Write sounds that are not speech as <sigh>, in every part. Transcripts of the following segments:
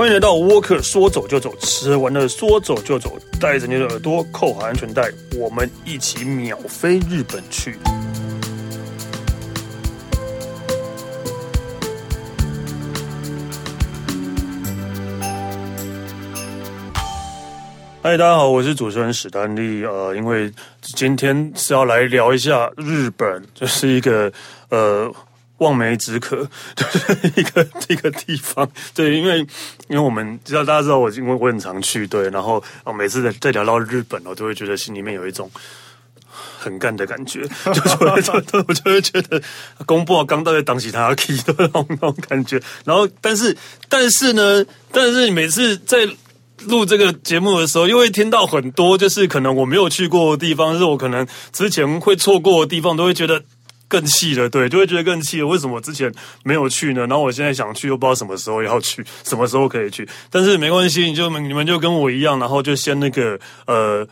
欢迎来到沃克，说走就走，吃完了说走就走，带着你的耳朵扣好安全带，我们一起秒飞日本去。嗨，大家好，我是主持人史丹利。呃，因为今天是要来聊一下日本，这、就是一个呃。望梅止渴，就是一个一个地方。对，因为因为我们知道大家知道我，因为我很常去，对，然后啊，每次在在聊到日本，我都会觉得心里面有一种很干的感觉，就是我 <laughs> 就会觉得公布刚到底当起他 key 的那种那种感觉。然后，但是但是呢，但是每次在录这个节目的时候，又会听到很多，就是可能我没有去过的地方，是我可能之前会错过的地方，都会觉得。更气了，对，就会觉得更气了。为什么之前没有去呢？然后我现在想去，又不知道什么时候要去，什么时候可以去。但是没关系，你就你们就跟我一样，然后就先那个呃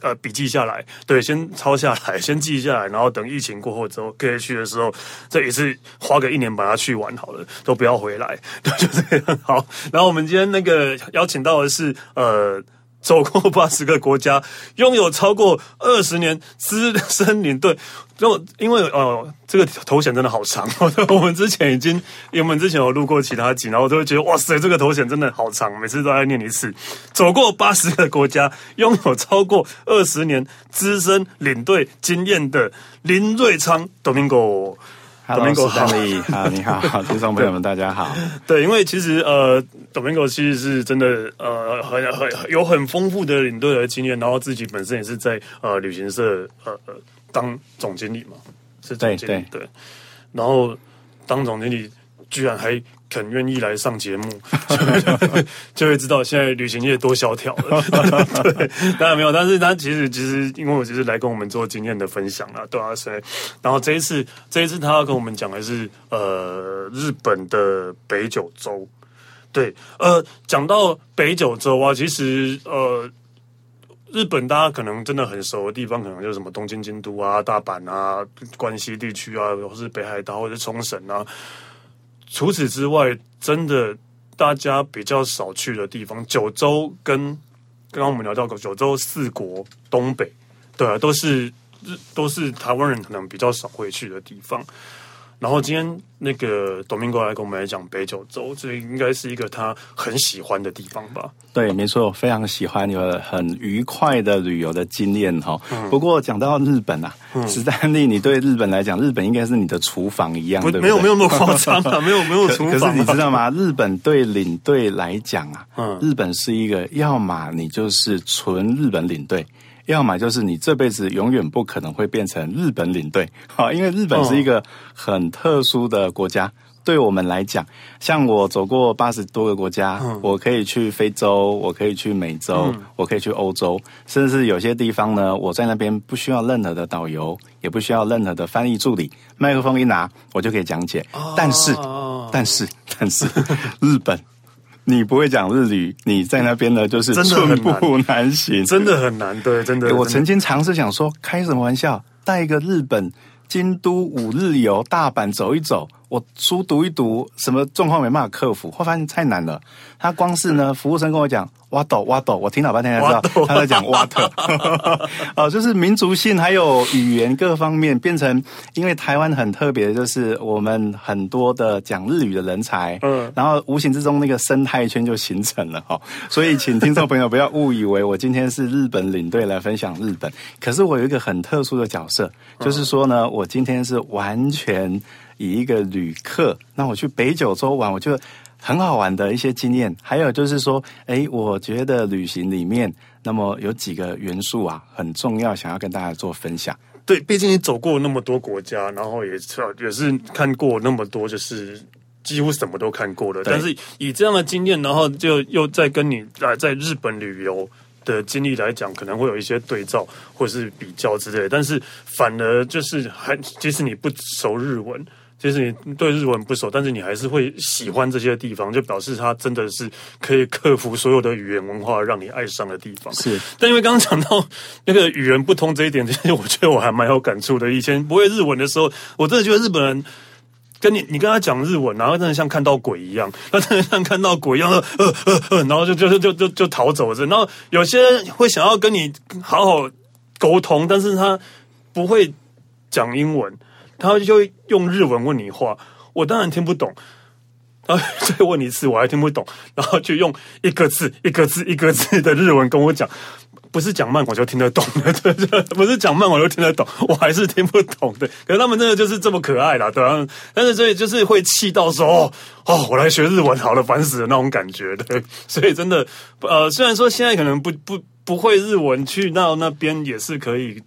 呃笔记下来，对，先抄下来，先记下来，然后等疫情过后之后可以去的时候，这一次花个一年把它去完好了，都不要回来，对，就这样好。然后我们今天那个邀请到的是呃。走过八十个国家，拥有超过二十年资深领队。就因为哦、这个头衔真的好长。<laughs> 我们之前已经，因为我们之前有录过其他集，然后我都会觉得哇塞，这个头衔真的好长，每次都要念一次。走过八十个国家，拥有超过二十年资深领队经验的林瑞昌 Domingo。Domingo 好，好，你好，<laughs> 听众朋友们，大家好。对，因为其实呃，Domingo 其实是真的呃，很很有很丰富的领队的经验，然后自己本身也是在呃旅行社呃当总经理嘛，是总经理对，对，对，然后当总经理居然还。肯愿意来上节目，<laughs> 就会知道现在旅行业多萧条了。对，<laughs> 当然没有，但是他其实其实，因为我只是来跟我们做经验的分享啊，对啊，所以，然后这一次这一次他要跟我们讲的是呃日本的北九州。对，呃，讲到北九州啊，其实呃日本大家可能真的很熟的地方，可能就是什么东京、京都啊、大阪啊、关西地区啊，或是北海道或者冲绳啊。除此之外，真的大家比较少去的地方，九州跟刚刚我们聊到过九州四国东北，对啊，都是都是台湾人可能比较少会去的地方。然后今天那个 Domingo 来跟我们来讲北九州，这应该是一个他很喜欢的地方吧？对，没错，非常喜欢，有很愉快的旅游的经验哈。嗯、不过讲到日本啊，嗯、史丹利，你对日本来讲，日本应该是你的厨房一样，不对不对？没有没有那么夸张啊，<laughs> 没有没有厨房。可是你知道吗？日本对领队来讲啊，嗯，日本是一个，要么你就是纯日本领队。要么就是你这辈子永远不可能会变成日本领队，<laughs> 好，因为日本是一个很特殊的国家。哦、对我们来讲，像我走过八十多个国家，嗯、我可以去非洲，我可以去美洲，嗯、我可以去欧洲，甚至有些地方呢，我在那边不需要任何的导游，也不需要任何的翻译助理，麦克风一拿，我就可以讲解。哦、但是，但是，但是，<laughs> 日本。你不会讲日语，你在那边呢，就是寸步难行，真的很难。对，真的。我曾经尝试想说，开什么玩笑，带一个日本京都五日游，大阪走一走。我书读一读，什么状况没办法克服，后发现太难了。他光是呢，<laughs> 服务生跟我讲挖斗挖斗，我听老半天才知道他在讲挖特。<laughs> 哦，就是民族性还有语言各方面变成，因为台湾很特别，就是我们很多的讲日语的人才，嗯，然后无形之中那个生态圈就形成了哈。<laughs> 所以，请听众朋友不要误以为我今天是日本领队来分享日本，可是我有一个很特殊的角色，就是说呢，我今天是完全。以一个旅客，那我去北九州玩，我觉得很好玩的一些经验。还有就是说，哎，我觉得旅行里面，那么有几个元素啊，很重要，想要跟大家做分享。对，毕竟你走过那么多国家，然后也是也是看过那么多，就是几乎什么都看过了。但是以这样的经验，然后就又再跟你在在日本旅游的经历来讲，可能会有一些对照或是比较之类。但是反而就是很，即使你不熟日文。其实你对日文不熟，但是你还是会喜欢这些地方，就表示它真的是可以克服所有的语言文化，让你爱上的地方。是，但因为刚刚讲到那个语言不通这一点，其实我觉得我还蛮有感触的。以前不会日文的时候，我真的觉得日本人跟你你跟他讲日文，然后真的像看到鬼一样，<laughs> 他真的像看到鬼一样，<laughs> 呃呃呃，然后就就就就就就逃走着。然后有些人会想要跟你好好沟通，但是他不会讲英文，他就会用日文问你话，我当然听不懂。然后再问你一次，我还听不懂，然后就用一个字一个字一个字的日文跟我讲。不是讲慢我就听得懂的，对对，不是讲慢我就听得懂，我还是听不懂的。可是他们真的就是这么可爱啦，对啊？但是所以就是会气到说哦，哦，我来学日文好了，烦死了那种感觉，对。所以真的，呃，虽然说现在可能不不不会日文，去到那边也是可以，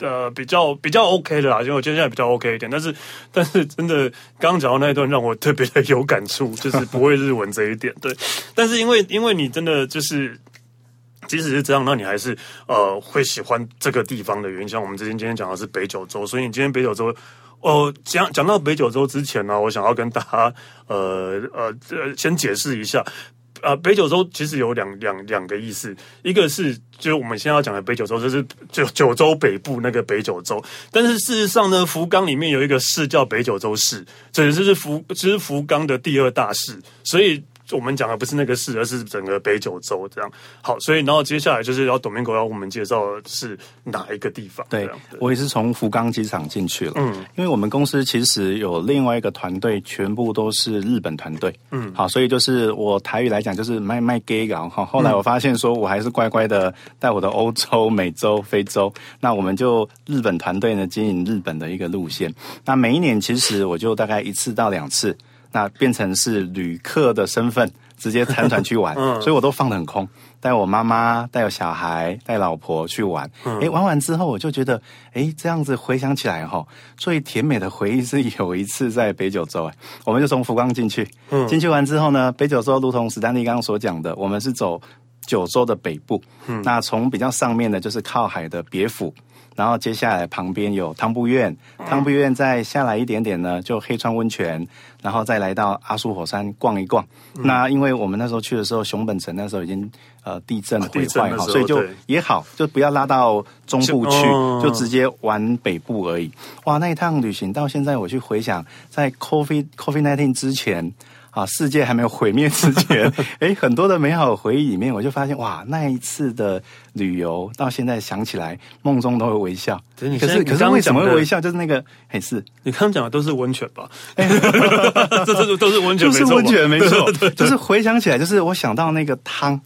呃，比较比较 OK 的啦，因为我觉得现在比较 OK 一点。但是但是真的，刚刚讲到那一段让我特别的有感触，就是不会日文这一点，对。但是因为因为你真的就是。即使是这样，那你还是呃会喜欢这个地方的原因。像我们之前今天讲的是北九州，所以你今天北九州，哦、讲讲到北九州之前呢，我想要跟大家呃呃呃先解释一下，啊，北九州其实有两两两个意思，一个是就是我们现在要讲的北九州，就是九九州北部那个北九州，但是事实上呢，福冈里面有一个市叫北九州市，这就是福，这是福冈的第二大市，所以。我们讲的不是那个市，而是整个北九州这样。好，所以然后接下来就是要 Domingo 要我们介绍的是哪一个地方？对，对我也是从福冈机场进去了。嗯，因为我们公司其实有另外一个团队，全部都是日本团队。嗯，好，所以就是我台语来讲就是卖卖 gay 港哈。后来我发现说我还是乖乖的带我的欧洲、美洲、非洲。那我们就日本团队呢经营日本的一个路线。那每一年其实我就大概一次到两次。那变成是旅客的身份，<laughs> 直接参团去玩，<laughs> 嗯、所以我都放得很空，带我妈妈、带我小孩、带老婆去玩。哎、嗯，玩完之后我就觉得，哎，这样子回想起来哈，最甜美的回忆是有一次在北九州，哎，我们就从福冈进去，嗯，进去完之后呢，北九州如同史丹利刚刚所讲的，我们是走九州的北部，嗯，那从比较上面的就是靠海的别府。然后接下来旁边有汤布院，汤布院再下来一点点呢，就黑川温泉，然后再来到阿苏火山逛一逛。嗯、那因为我们那时候去的时候，熊本城那时候已经呃地震毁坏哈，所以就也好，就不要拉到中部去，就，就直接玩北部而已。哇，那一趟旅行到现在我去回想，在 COVID COVID nineteen 之前。啊，世界还没有毁灭之前，<laughs> 哎，很多的美好回忆里面，我就发现哇，那一次的旅游到现在想起来，梦中都会微笑。可是，可是，为什么会微笑？就是那个，还是你刚刚讲的都是温泉吧？<laughs> 这这都是温泉，就是温泉，没错。就是回想起来，就是我想到那个汤，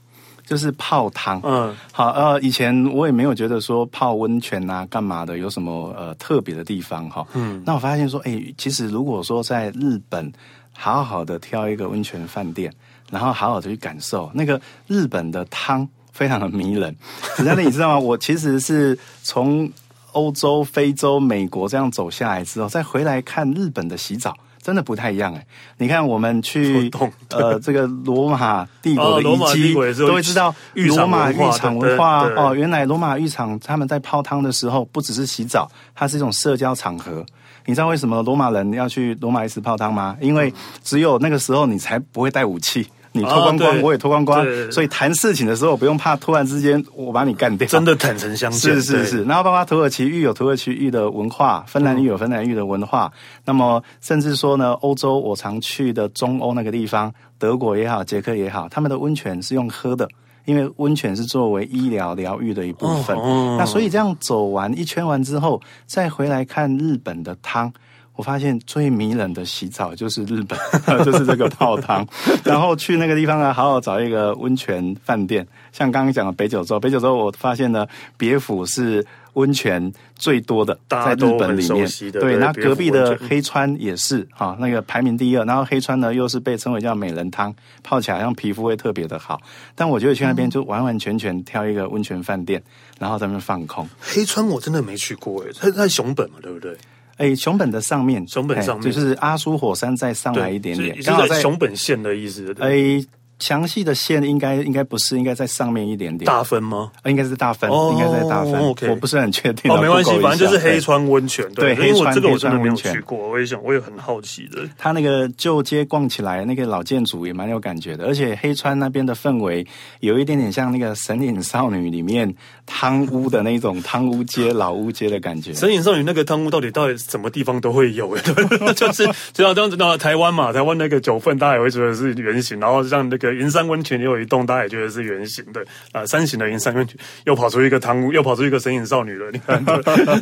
就是泡汤。嗯，好，呃，以前我也没有觉得说泡温泉啊，干嘛的，有什么呃特别的地方哈。嗯，那我发现说，哎，其实如果说在日本。好好的挑一个温泉饭店，然后好好的去感受那个日本的汤，非常的迷人。实在的，你知道吗？我其实是从欧洲、非洲、美国这样走下来之后，再回来看日本的洗澡，真的不太一样哎。你看，我们去 <laughs> 呃这个罗马帝国的遗迹，都会知道罗马浴场文化哦。原来罗马浴场他们在泡汤的时候，不只是洗澡，它是一种社交场合。你知道为什么罗马人要去罗马一世泡汤吗？因为只有那个时候你才不会带武器，你脱光光，我也脱光光，所以谈事情的时候不用怕突然之间我把你干掉，真的坦诚相见。是是是，然后包括土耳其域有土耳其域的文化，芬兰域有芬兰域的文化，那么甚至说呢，欧洲我常去的中欧那个地方，德国也好，捷克也好，他们的温泉是用喝的。因为温泉是作为医疗疗愈的一部分，那所以这样走完一圈完之后，再回来看日本的汤，我发现最迷人的洗澡就是日本，<laughs> 就是这个泡汤。然后去那个地方呢，好好找一个温泉饭店，像刚刚讲的北九州，北九州我发现呢，别府是。温泉最多的在日本里面，对，那隔壁的黑川也是哈，那个排名第二。然后黑川呢，又是被称为叫美人汤，泡起来像皮肤会特别的好。但我觉得去那边就完完全全挑一个温泉饭店，然后在那边放空。黑川我真的没去过诶，它在熊本嘛，对不对？哎，熊本的上面，熊本上面就是阿苏火山再上来一点点，刚好在熊本县的意思。哎。详细的线应该应该不是，应该在上面一点点。大分吗？应该是大分，哦、应该在大分。我不是很确定。哦，没关系，反正就是黑川温泉。对，对，因为我这个我真的没有去过，我也想，我也很好奇的。它那个旧街逛起来，那个老建筑也蛮有感觉的，而且黑川那边的氛围有一点点像那个《神隐少女》里面汤屋的那种汤屋街、老屋街的感觉。《神隐少女》那个汤屋到底到底什么地方都会有，<laughs> 就是就像这样子到台湾嘛，台湾那个九份大家也会觉得是原型，然后像那个云山温泉也有一栋，大家也觉得是圆形的啊、山形的云山温泉又跑出一个汤屋，又跑出一个神隐少女了，你看，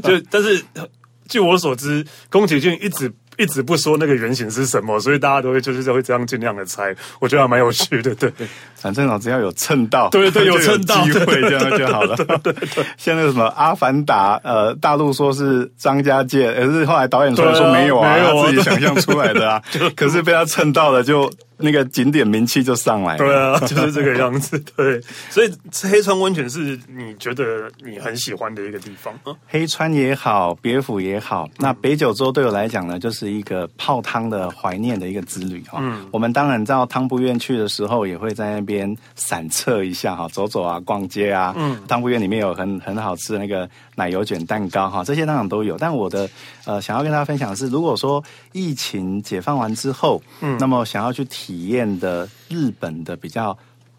就但是据我所知，宫崎骏一直。一直不说那个原型是什么，所以大家都会就是会这样尽量的猜，我觉得还蛮有趣的。对，反正我只要有蹭到，对对，有 <laughs> 蹭到机会这样就好了。对对对，像那个什么《阿凡达》，呃，大陆说是张家界，可是后来导演出来说没有啊，啊没有啊，他自己想象出来的啊。<laughs> 可是被他蹭到了就。那个景点名气就上来了，对啊，就是这个样子。对，所以黑川温泉是你觉得你很喜欢的一个地方。黑川也好，别府也好，那北九州对我来讲呢，就是一个泡汤的怀念的一个之旅哈。嗯，我们当然到汤布院去的时候，也会在那边散策一下哈，走走啊，逛街啊。嗯，汤布院里面有很很好吃的那个奶油卷蛋糕哈，这些当然都有。但我的呃，想要跟大家分享的是，如果说疫情解放完之后，嗯，那么想要去体体验的日本的比较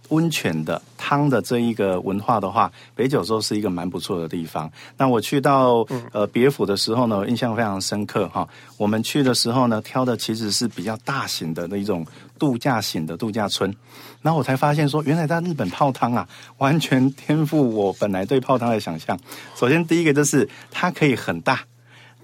温泉的汤的这一个文化的话，北九州是一个蛮不错的地方。那我去到呃别府的时候呢，印象非常深刻哈。我们去的时候呢，挑的其实是比较大型的那种度假型的度假村。然后我才发现说，原来在日本泡汤啊，完全颠覆我本来对泡汤的想象。首先第一个就是它可以很大，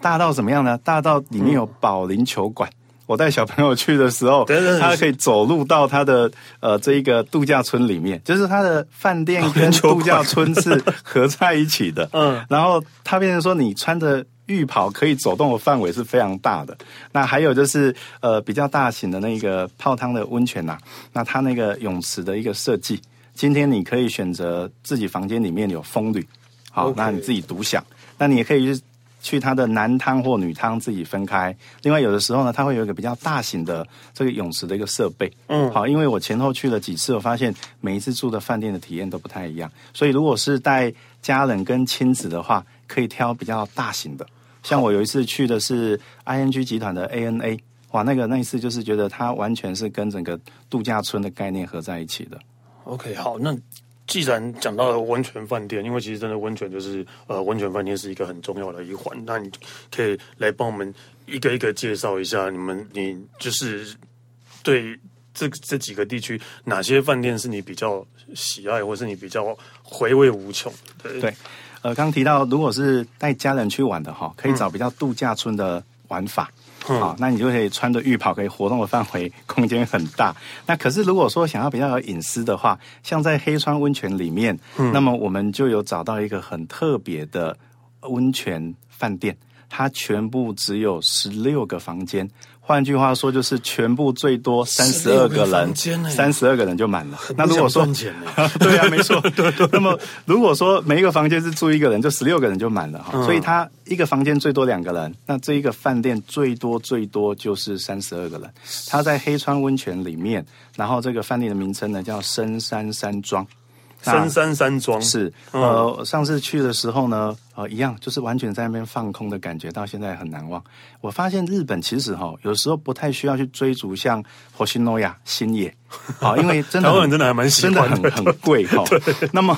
大到怎么样呢？大到里面有保龄球馆。我带小朋友去的时候，他可以走路到他的呃这一个度假村里面，就是他的饭店跟 <laughs> 度假村是合在一起的。<laughs> 嗯，然后他变成说，你穿着浴袍可以走动的范围是非常大的。那还有就是呃比较大型的那个泡汤的温泉呐、啊，那它那个泳池的一个设计，今天你可以选择自己房间里面有风吕，好.那你自己独享。那你也可以去。去它的男汤或女汤自己分开。另外，有的时候呢，它会有一个比较大型的这个泳池的一个设备。嗯，好，因为我前后去了几次，我发现每一次住的饭店的体验都不太一样。所以，如果是带家人跟亲子的话，可以挑比较大型的。像我有一次去的是 ING 集团的 ANA，哇，那个那一次就是觉得它完全是跟整个度假村的概念合在一起的。OK，好，那。既然讲到了温泉饭店，因为其实真的温泉就是呃温泉饭店是一个很重要的一环，那你可以来帮我们一个一个介绍一下，你们你就是对这这几个地区哪些饭店是你比较喜爱，或是你比较回味无穷？对对，呃，刚提到如果是带家人去玩的哈，可以找比较度假村的玩法。嗯好，那你就可以穿着浴袍，可以活动的范围空间很大。<laughs> 那可是如果说想要比较有隐私的话，像在黑川温泉里面，嗯，那么我们就有找到一个很特别的温泉饭店，它全部只有十六个房间。换句话说，就是全部最多三十二个人，三十二个人就满了。那如果说，<laughs> 对啊，没错，<laughs> 对对。那么如果说每一个房间是住一个人，就十六个人就满了哈。所以他一个房间最多两个人，那这一个饭店最多最多就是三十二个人。他在黑川温泉里面，然后这个饭店的名称呢叫深山山庄。深山山庄是，呃，上次去的时候呢，呃，一样，就是完全在那边放空的感觉，到现在很难忘。我发现日本其实哈，有时候不太需要去追逐像火星诺亚星野，啊，因为 <laughs> 真的台湾人真的还蛮喜欢的，真的很很贵哈。<laughs> 那么，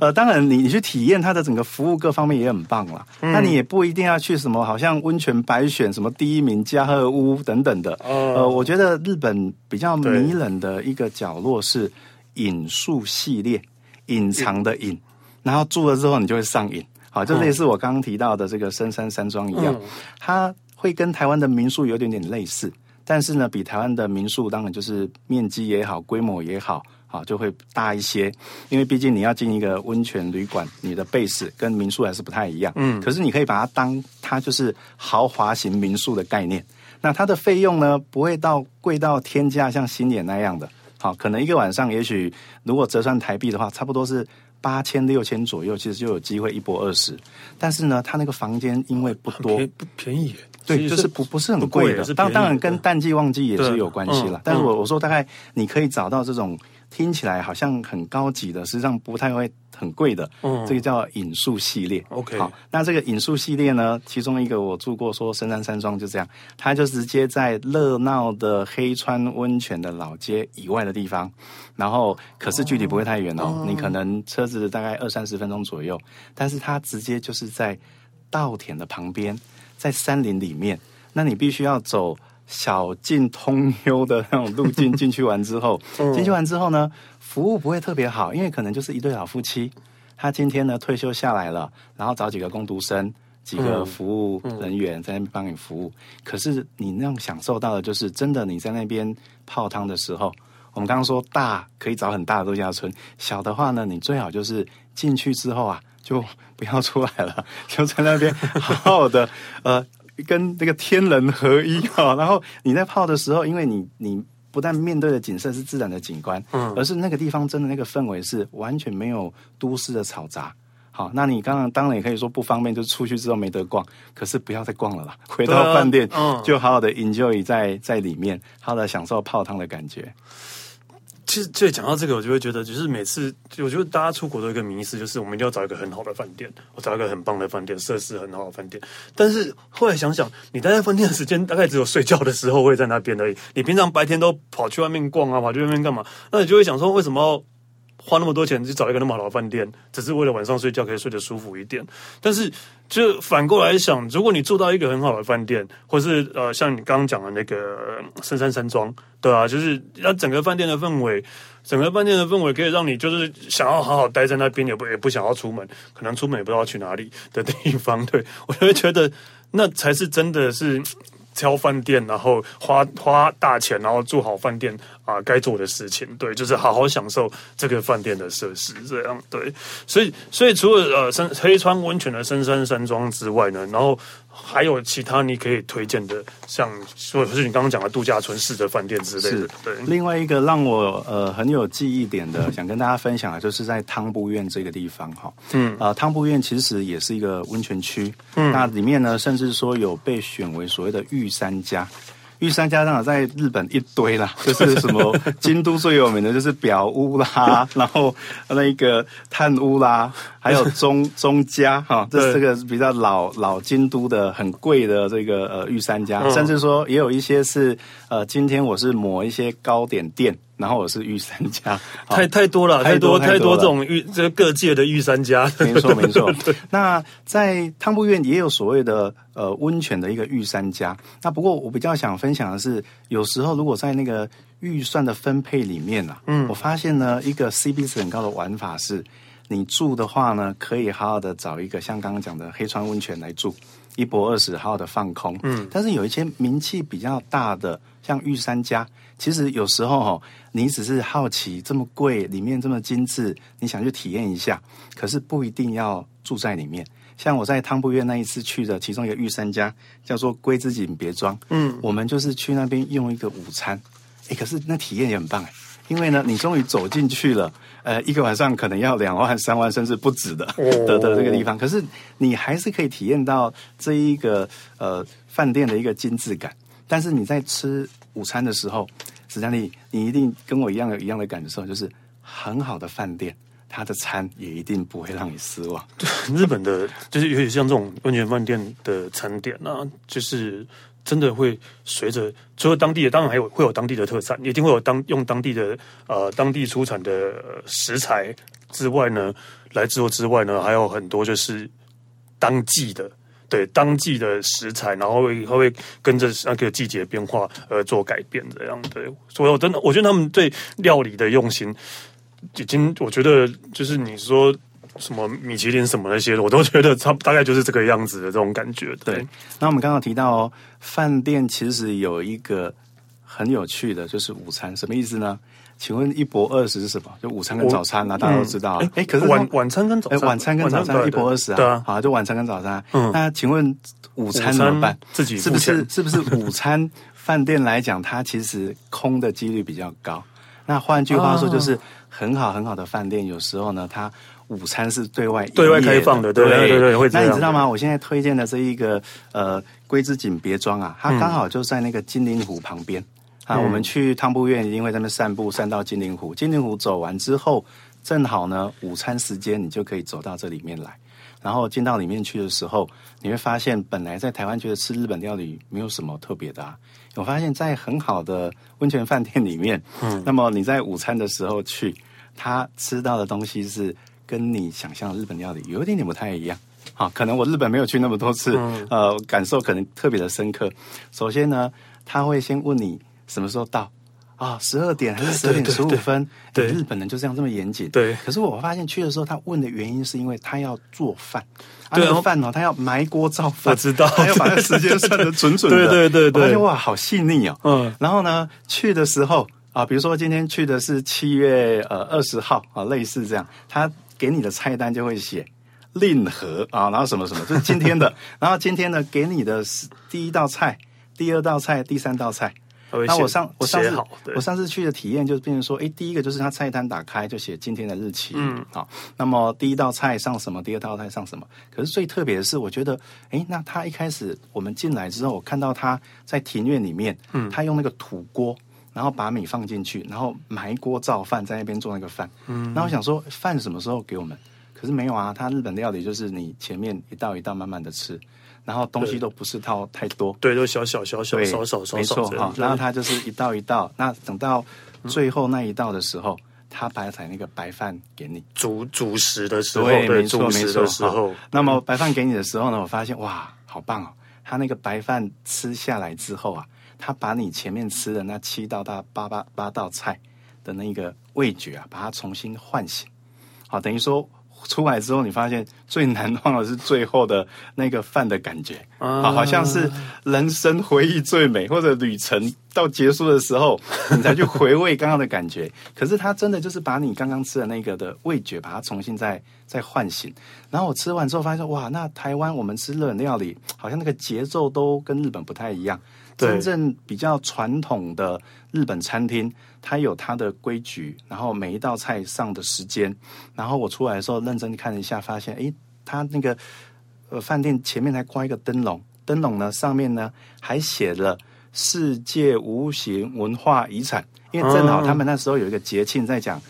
呃，当然你你去体验它的整个服务各方面也很棒啦。那你也不一定要去什么，好像温泉百选什么第一名加贺屋等等的。呃，我觉得日本比较迷人的一个角落是隐树系列。隐藏的隐，然后住了之后你就会上瘾，好，就类似我刚刚提到的这个深山山庄一样，嗯、它会跟台湾的民宿有点点类似，但是呢，比台湾的民宿当然就是面积也好，规模也好，啊就会大一些，因为毕竟你要进一个温泉旅馆，你的 base 跟民宿还是不太一样，嗯，可是你可以把它当它就是豪华型民宿的概念，那它的费用呢不会到贵到天价，像新野那样的。好，可能一个晚上，也许如果折算台币的话，差不多是八千六千左右，其实就有机会一波二十。但是呢，他那个房间因为不多，不便宜，对，就是不不是很贵的。当当然跟淡季旺季也是有关系了。但是我我说大概你可以找到这种听起来好像很高级的，实际上不太会很贵的。嗯，这个叫引宿系列。OK，好，那这个引宿系列呢，其中一个我住过，说深山山庄就这样，它就直接在热闹的黑川温泉的老街以外的地方，然后可是距离不会太远哦，你可能车子大概二三十分钟左右，但是它直接就是在稻田的旁边。在山林里面，那你必须要走小径通幽的那种路径进去完之后，<laughs> 进去完之后呢，服务不会特别好，因为可能就是一对老夫妻，他今天呢退休下来了，然后找几个工读生、几个服务人员在那边帮你服务。可是你那样享受到的就是真的，你在那边泡汤的时候，我们刚刚说大可以找很大的度假村，小的话呢，你最好就是进去之后啊。就不要出来了，就在那边好好的，呃，跟这个天人合一哈。<laughs> 然后你在泡的时候，因为你你不但面对的景色是自然的景观，嗯，而是那个地方真的那个氛围是完全没有都市的嘈杂。好，那你刚刚当然也可以说不方便，就出去之后没得逛，可是不要再逛了啦，<laughs> 回到饭店，嗯，就好好的 enjoy 在在里面，好好的享受泡汤的感觉。其实，就讲到这个，我就会觉得，就是每次，我觉得大家出国都有一个迷思，就是我们一定要找一个很好的饭店，我找一个很棒的饭店，设施很好的饭店。但是后来想想，你待在饭店的时间大概只有睡觉的时候会在那边而已。你平常白天都跑去外面逛啊，跑去外面干嘛？那你就会想说，为什么？花那么多钱去找一个那么好的饭店，只是为了晚上睡觉可以睡得舒服一点。但是，就反过来想，如果你住到一个很好的饭店，或是呃，像你刚刚讲的那个深山山庄，对啊，就是让整个饭店的氛围，整个饭店的氛围可以让你就是想要好好待在那边，也不也不想要出门，可能出门也不知道去哪里的地方。对，我就会觉得那才是真的是。挑饭店，然后花花大钱，然后做好饭店啊，该做的事情，对，就是好好享受这个饭店的设施，这样对。所以，所以除了呃深黑川温泉的深山山庄之外呢，然后。还有其他你可以推荐的，像或者是你刚刚讲的度假村式的饭店之类的。是对，另外一个让我呃很有记忆点的，想跟大家分享的，就是在汤布院这个地方哈。嗯，啊，汤布院其实也是一个温泉区。嗯，那里面呢，甚至说有被选为所谓的御三家。御三家当然在日本一堆啦，<laughs> 就是什么京都最有名的就是表屋啦，然后那个探屋啦，还有 <laughs> 中中家哈，这是这个比较老老京都的很贵的这个呃御三家，甚至说也有一些是呃今天我是抹一些糕点店。然后我是御三家，<laughs> 太太多了，太多太多这种御这个各界的御三家，没错没错。<laughs> 那在汤布院也有所谓的呃温泉的一个御三家。那不过我比较想分享的是，有时候如果在那个预算的分配里面啊，嗯，我发现呢一个 CP 值很高的玩法是，你住的话呢，可以好好的找一个像刚刚讲的黑川温泉来住，一波二食，好好的放空。嗯，但是有一些名气比较大的，像御三家。其实有时候哈，你只是好奇这么贵，里面这么精致，你想去体验一下，可是不一定要住在里面。像我在汤布院那一次去的，其中一个御三家叫做龟之井别庄，嗯，我们就是去那边用一个午餐，哎，可是那体验也很棒诶，因为呢，你终于走进去了，呃，一个晚上可能要两万、三万，甚至不止的 <laughs> 的的这个地方，可是你还是可以体验到这一个呃饭店的一个精致感。但是你在吃午餐的时候，史丹利，你一定跟我一样有一样的感受，就是很好的饭店，它的餐也一定不会让你失望。<laughs> 日本的，就是尤其像这种温泉饭店的餐点啊，就是真的会随着除了当地的，当然还有会有当地的特产，一定会有当用当地的呃当地出产的食材之外呢，来之后之外呢，还有很多就是当季的。对当季的食材，然后会会跟着那个季节变化而做改变，这样对。所以我真的，我觉得他们对料理的用心，已经我觉得就是你说什么米其林什么那些的，我都觉得差大概就是这个样子的这种感觉。对。对那我们刚刚提到哦，饭店其实有一个很有趣的，就是午餐，什么意思呢？请问一博二十是什么？就午餐跟早餐啊，大家都知道。哎，可是晚晚餐跟早餐，晚餐跟早餐一博二十啊。对啊，好，就晚餐跟早餐。嗯，那请问午餐怎么办？自己是不是 <laughs> 是不是午餐饭店来讲，它其实空的几率比较高？那换句话说，就是很好很好的饭店，有时候呢，它午餐是对外对外开放的，对对对对，会。那你知道吗？我现在推荐的这一个呃龟之井别庄啊，它刚好就在那个金陵湖旁边、嗯、啊。我们去汤布院一定会在那边散步，散到金陵湖。金陵湖走完之后，正好呢午餐时间，你就可以走到这里面来。然后进到里面去的时候，你会发现，本来在台湾觉得吃日本料理没有什么特别的啊。我发现，在很好的温泉饭店里面，嗯，那么你在午餐的时候去，他吃到的东西是跟你想象的日本料理有一点点不太一样。好，可能我日本没有去那么多次，嗯、呃，感受可能特别的深刻。首先呢，他会先问你什么时候到。啊，十二点还是十二点十五分？对，日本人就这样这么严谨。对，可是我发现去的时候，他问的原因是因为他要做饭。对，饭哦，他要埋锅造饭。我知道，他要把那时间算的准准的。<laughs> 对对对对，我发现哇，好细腻哦。嗯，然后呢，去的时候啊，比如说今天去的是七月呃二十号啊，类似这样，他给你的菜单就会写令和啊，然后什么什么，就是今天的。<laughs> 然后今天呢，给你的是第一道菜、第二道菜、第三道菜。那我上我上次我上次去的体验就是变成说，哎，第一个就是他菜单打开就写今天的日期，嗯，好，那么第一道菜上什么，第二道菜上什么。可是最特别的是，我觉得，哎，那他一开始我们进来之后，我看到他在庭院里面，嗯，他用那个土锅，然后把米放进去，然后埋锅造饭，在那边做那个饭，嗯，那我想说饭什么时候给我们？可是没有啊，他日本料理就是你前面一道一道慢慢的吃。然后东西都不是套太多，对，都小小小小少少少少，没错哈。然后它就是一道一道，那等到最后那一道的时候，他摆在那个白饭给你主主食的时候，对，没错没错。那么白饭给你的时候呢，我发现哇，好棒哦！他那个白饭吃下来之后啊，他把你前面吃的那七道到八八八道菜的那个味觉啊，把它重新唤醒，好，等于说。出来之后，你发现最难忘的是最后的那个饭的感觉啊，好像是人生回忆最美，或者旅程到结束的时候，你才去回味刚刚的感觉。可是它真的就是把你刚刚吃的那个的味觉，把它重新再再唤醒。然后我吃完之后发现，哇，那台湾我们吃日本料理，好像那个节奏都跟日本不太一样。真正比较传统的日本餐厅，它有它的规矩，然后每一道菜上的时间，然后我出来的时候认真看了一下，发现，诶，它那个呃饭店前面还挂一个灯笼，灯笼呢上面呢还写了世界无形文化遗产，因为正好他们那时候有一个节庆在讲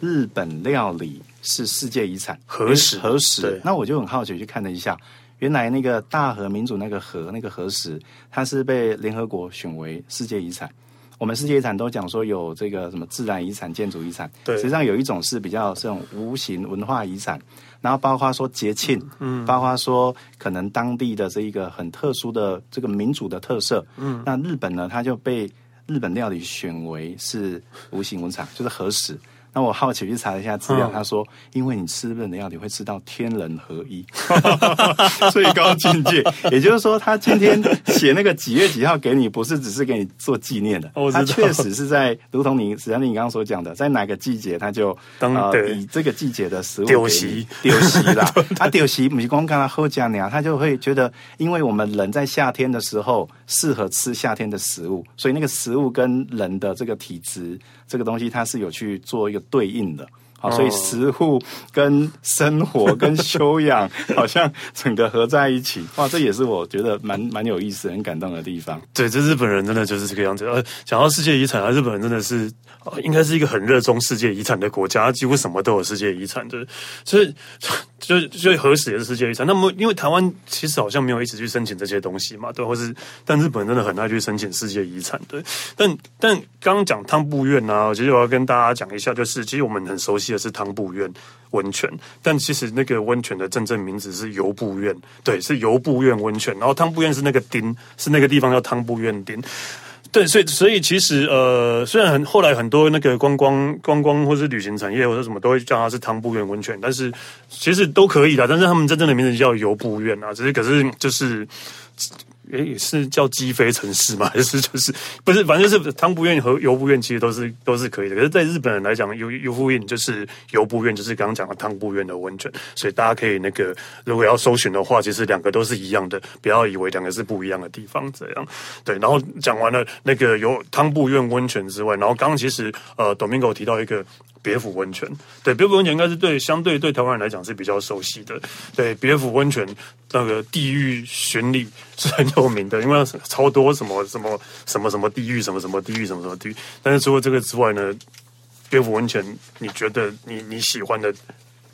日本料理是世界遗产，何时何时？那我就很好奇去看了一下。原来那个大和民主那个和那个和石，它是被联合国选为世界遗产。我们世界遗产都讲说有这个什么自然遗产、建筑遗产，对，实际上有一种是比较这种无形文化遗产。然后包括说节庆，嗯，包括说可能当地的这一个很特殊的这个民主的特色，嗯，那日本呢，它就被日本料理选为是无形文产，就是和食。那我好奇去查了一下资料，他说，因为你吃日本的料理会吃到天人合一，<laughs> 最高境界。也就是说，他今天写那个几月几号给你，不是只是给你做纪念的，他确实是在，如同你，实际上你刚刚所讲的，在哪个季节，他就当呃以这个季节的食物丢席丢席啦。<laughs> 他丢席不是光跟他喝讲呢，他就会觉得，因为我们人在夏天的时候适合吃夏天的食物，所以那个食物跟人的这个体质。这个东西它是有去做一个对应的，好，所以食物跟生活跟修养好像整个合在一起，<laughs> 哇，这也是我觉得蛮蛮有意思、很感动的地方。对，这日本人真的就是这个样子。呃，讲到世界遗产啊，日本人真的是。应该是一个很热衷世界遗产的国家，几乎什么都有世界遗产的，所以就就和食也是世界遗产。那么，因为台湾其实好像没有一直去申请这些东西嘛，对，或是但日本真的很爱去申请世界遗产，对。但但刚刚讲汤布院啊，其实我要跟大家讲一下，就是其实我们很熟悉的是汤布院温泉，但其实那个温泉的真正名字是油布院，对，是油布院温泉。然后汤布院是那个町，是那个地方叫汤布院町。对，所以所以其实呃，虽然很后来很多那个观光观光或是旅行产业或者什么都会叫它是汤布院温泉，但是其实都可以的。但是他们真正的名字叫游布院啊，只是可是就是。诶，是叫鸡飞城市吗？<laughs> 还是就是不是？反正就是汤布院和由布院其实都是都是可以的。可是，在日本人来讲，由由布院就是由布院，就是刚刚讲的汤布院的温泉。所以大家可以那个，如果要搜寻的话，其实两个都是一样的，不要以为两个是不一样的地方。这样对。然后讲完了那个有汤布院温泉之外，然后刚刚其实呃，Domingo 提到一个别府温泉。对，别府温泉应该是对相对对台湾人来讲是比较熟悉的。对，别府温泉那个地狱巡礼是很有名的，因为超多什么什么什么什么地狱什么什么地狱什么什么地狱。但是除了这个之外呢，别府温泉，你觉得你你喜欢的？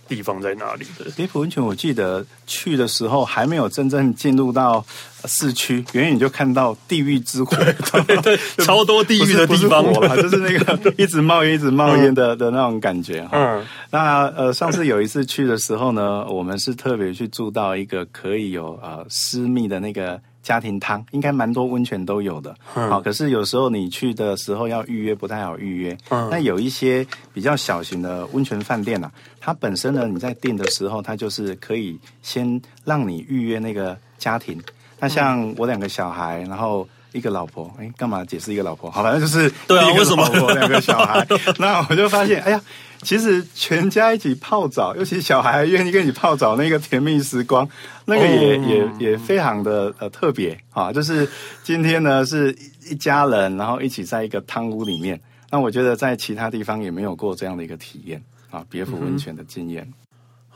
地方在哪里的？别府温泉，我记得去的时候还没有真正进入到市区，远远就看到地狱之火，对 <laughs> 对，对，<laughs> 超多地狱的地方，<laughs> 就是那个一直冒烟、一直冒烟的的那种感觉。嗯，那呃，上次有一次去的时候呢，我们是特别去住到一个可以有呃私密的那个。家庭汤应该蛮多温泉都有的，好、嗯，可是有时候你去的时候要预约，不太好预约。嗯，那有一些比较小型的温泉饭店啊，它本身呢，你在订的时候，它就是可以先让你预约那个家庭。那像我两个小孩，然后一个老婆，哎，干嘛解释一个老婆？好，反正就是对啊，为什么我两个小孩？<laughs> 那我就发现，哎呀。其实全家一起泡澡，尤其小孩愿意跟你泡澡，那个甜蜜时光，那个也、oh. 也也非常的呃特别啊。就是今天呢是一家人，然后一起在一个汤屋里面。那我觉得在其他地方也没有过这样的一个体验啊，别府温泉的经验。Mm-hmm.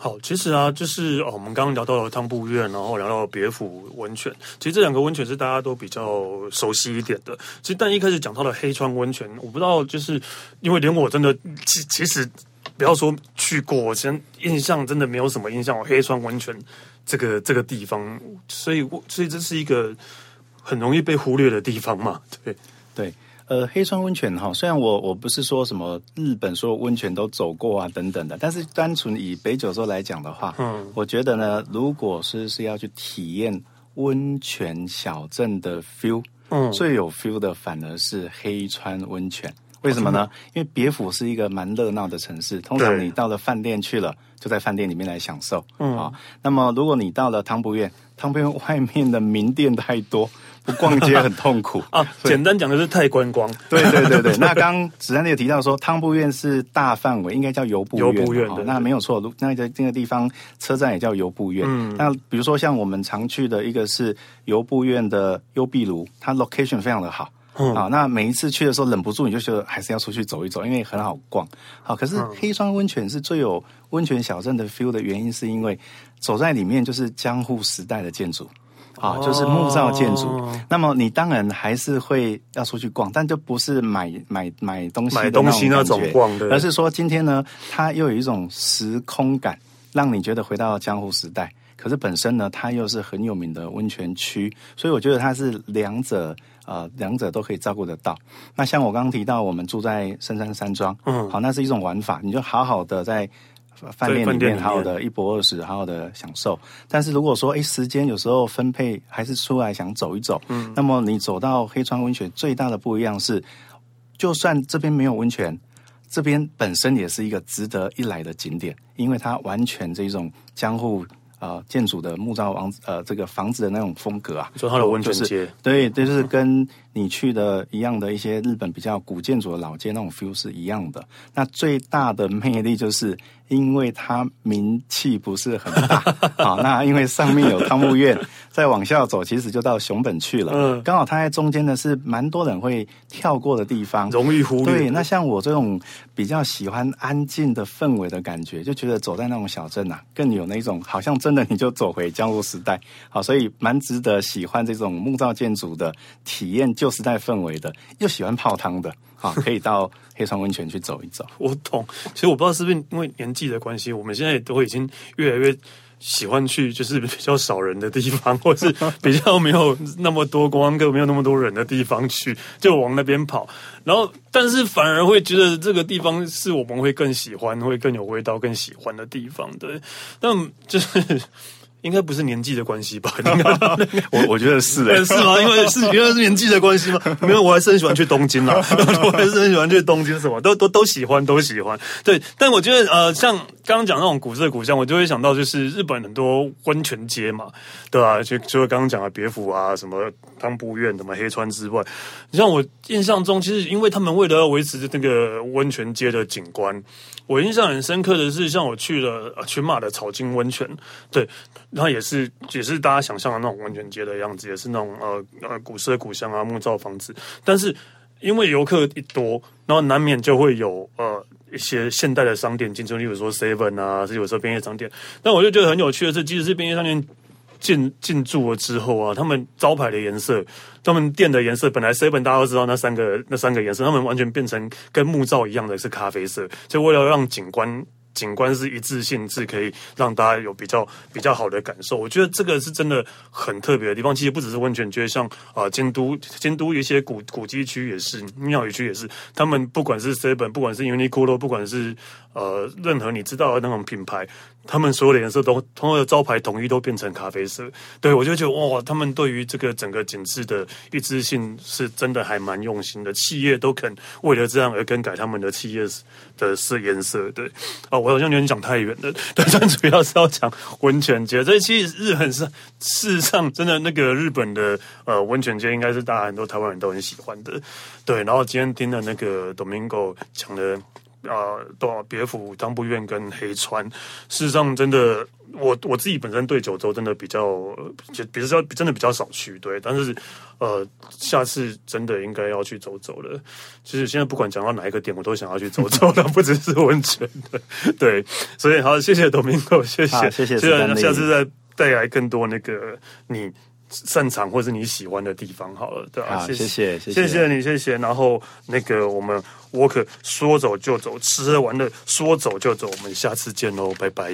好，其实啊，就是哦，我们刚刚聊到了汤布院，然后聊到别府温泉。其实这两个温泉是大家都比较熟悉一点的。其实但一开始讲到了黑川温泉，我不知道，就是因为连我真的其其实不要说去过，我现在印象真的没有什么印象。黑川温泉这个这个地方，所以我所以这是一个很容易被忽略的地方嘛？对对。呃，黑川温泉哈，虽然我我不是说什么日本所有温泉都走过啊等等的，但是单纯以北九州来讲的话，嗯，我觉得呢，如果是是要去体验温泉小镇的 feel，嗯，最有 feel 的反而是黑川温泉。为什么呢？因为别府是一个蛮热闹的城市，通常你到了饭店去了，就在饭店里面来享受，嗯啊。那么如果你到了汤不院，汤不院外面的名店太多。不逛街很痛苦 <laughs> 啊！简单讲就是太观光。对对对对。<laughs> 那刚子安也提到说，汤布院是大范围，应该叫游步院。由布院，那没有错。那在那个地方车站也叫游步院。嗯。那比如说像我们常去的一个是游步院的幽闭炉，它 location 非常的好。嗯。啊，那每一次去的时候，忍不住你就觉得还是要出去走一走，因为很好逛。好，可是黑川温泉是最有温泉小镇的 feel 的原因，是因为走在里面就是江户时代的建筑。啊，就是木造建筑。哦。那么你当然还是会要出去逛，但就不是买买买东西买东西那种逛的，而是说今天呢，它又有一种时空感，让你觉得回到江湖时代。可是本身呢，它又是很有名的温泉区，所以我觉得它是两者呃两者都可以照顾得到。那像我刚刚提到，我们住在深山山庄，嗯，好，那是一种玩法，你就好好的在。饭店里面好好的一泊二十，好好的享受。但是如果说，哎，时间有时候分配还是出来想走一走，嗯，那么你走到黑川温泉最大的不一样是，就算这边没有温泉，这边本身也是一个值得一来的景点，因为它完全这种江户。呃，建筑的木造房子，呃，这个房子的那种风格啊，就它的温泉街，就是、对，就是跟你去的一样的一些日本比较古建筑的老街那种 feel 是一样的。那最大的魅力就是。因为它名气不是很大，<laughs> 好，那因为上面有汤姆院，再往下走，其实就到熊本去了。嗯，刚好它在中间呢，是蛮多人会跳过的地方，容易忽略。对，那像我这种比较喜欢安静的氛围的感觉，就觉得走在那种小镇啊，更有那种好像真的你就走回江户时代。好，所以蛮值得喜欢这种木造建筑的体验旧时代氛围的，又喜欢泡汤的。啊，<laughs> 可以到黑川温泉去走一走。<laughs> 我懂，其实我不知道是不是因为年纪的关系，我们现在都已经越来越喜欢去就是比较少人的地方，<laughs> 或是比较没有那么多观光客、没有那么多人的地方去，就往那边跑。然后，但是反而会觉得这个地方是我们会更喜欢、会更有味道、更喜欢的地方。对，但就是。应该不是年纪的关系吧？<laughs> 我我觉得是的，<laughs> 是吗？因为是因为是年纪的关系吗？<laughs> 没有，我还是很喜欢去东京啦，我还是很喜欢去东京，什么都都都喜欢，都喜欢。对，但我觉得呃，像刚刚讲那种古色古香，我就会想到就是日本很多温泉街嘛，对吧？就除了刚刚讲的别府啊，什么汤布院、什么黑川之外，你像我印象中，其实因为他们为了要维持那个温泉街的景观，我印象很深刻的是，像我去了群马的草津温泉，对。那也是也是大家想象的那种温泉街的样子，也是那种呃呃古色古香啊木造房子。但是因为游客一多，然后难免就会有呃一些现代的商店进驻，例如说 Seven 啊，是有时候便利商店。但我就觉得很有趣的是，即使是便利商店进进驻了之后啊，他们招牌的颜色，他们店的颜色，本来 Seven 大家都知道那三个那三个颜色，他们完全变成跟木造一样的是咖啡色，就为了让景观。景观是一致性，是可以让大家有比较比较好的感受。我觉得这个是真的很特别的地方。其实不只是温泉觉得，像啊，京都京都一些古古迹区也是，庙宇区也是。他们不管是 Seven，不管是 Uniqlo，不管是呃任何你知道的那种品牌，他们所有的颜色都通过招牌统一都变成咖啡色。对，我就觉得哇，他们对于这个整个景致的一致性是真的还蛮用心的。企业都肯为了这样而更改他们的企业的色颜色。对，啊。我好像有点讲太远了，<laughs> 但主要是要讲温泉街。这其实日本是事实上真的那个日本的呃温泉街，应该是大家很多台湾人都很喜欢的。对，然后今天听了那个 Domingo 讲的。啊，多少别府、当铺院跟黑川，事实上真的，我我自己本身对九州真的比较，就比较真的比较少去，对，但是呃，下次真的应该要去走走了。其实现在不管讲到哪一个点，我都想要去走走的，不只是温泉的，对，所以好，谢谢 Domingo，谢谢，谢谢，谢谢，下次再带来更多那个你。擅长或是你喜欢的地方，好了，对吧？好，谢谢，谢谢，谢谢你，谢谢。然后那个我们 Walker 说走就走，吃喝玩乐说走就走，我们下次见喽，拜拜。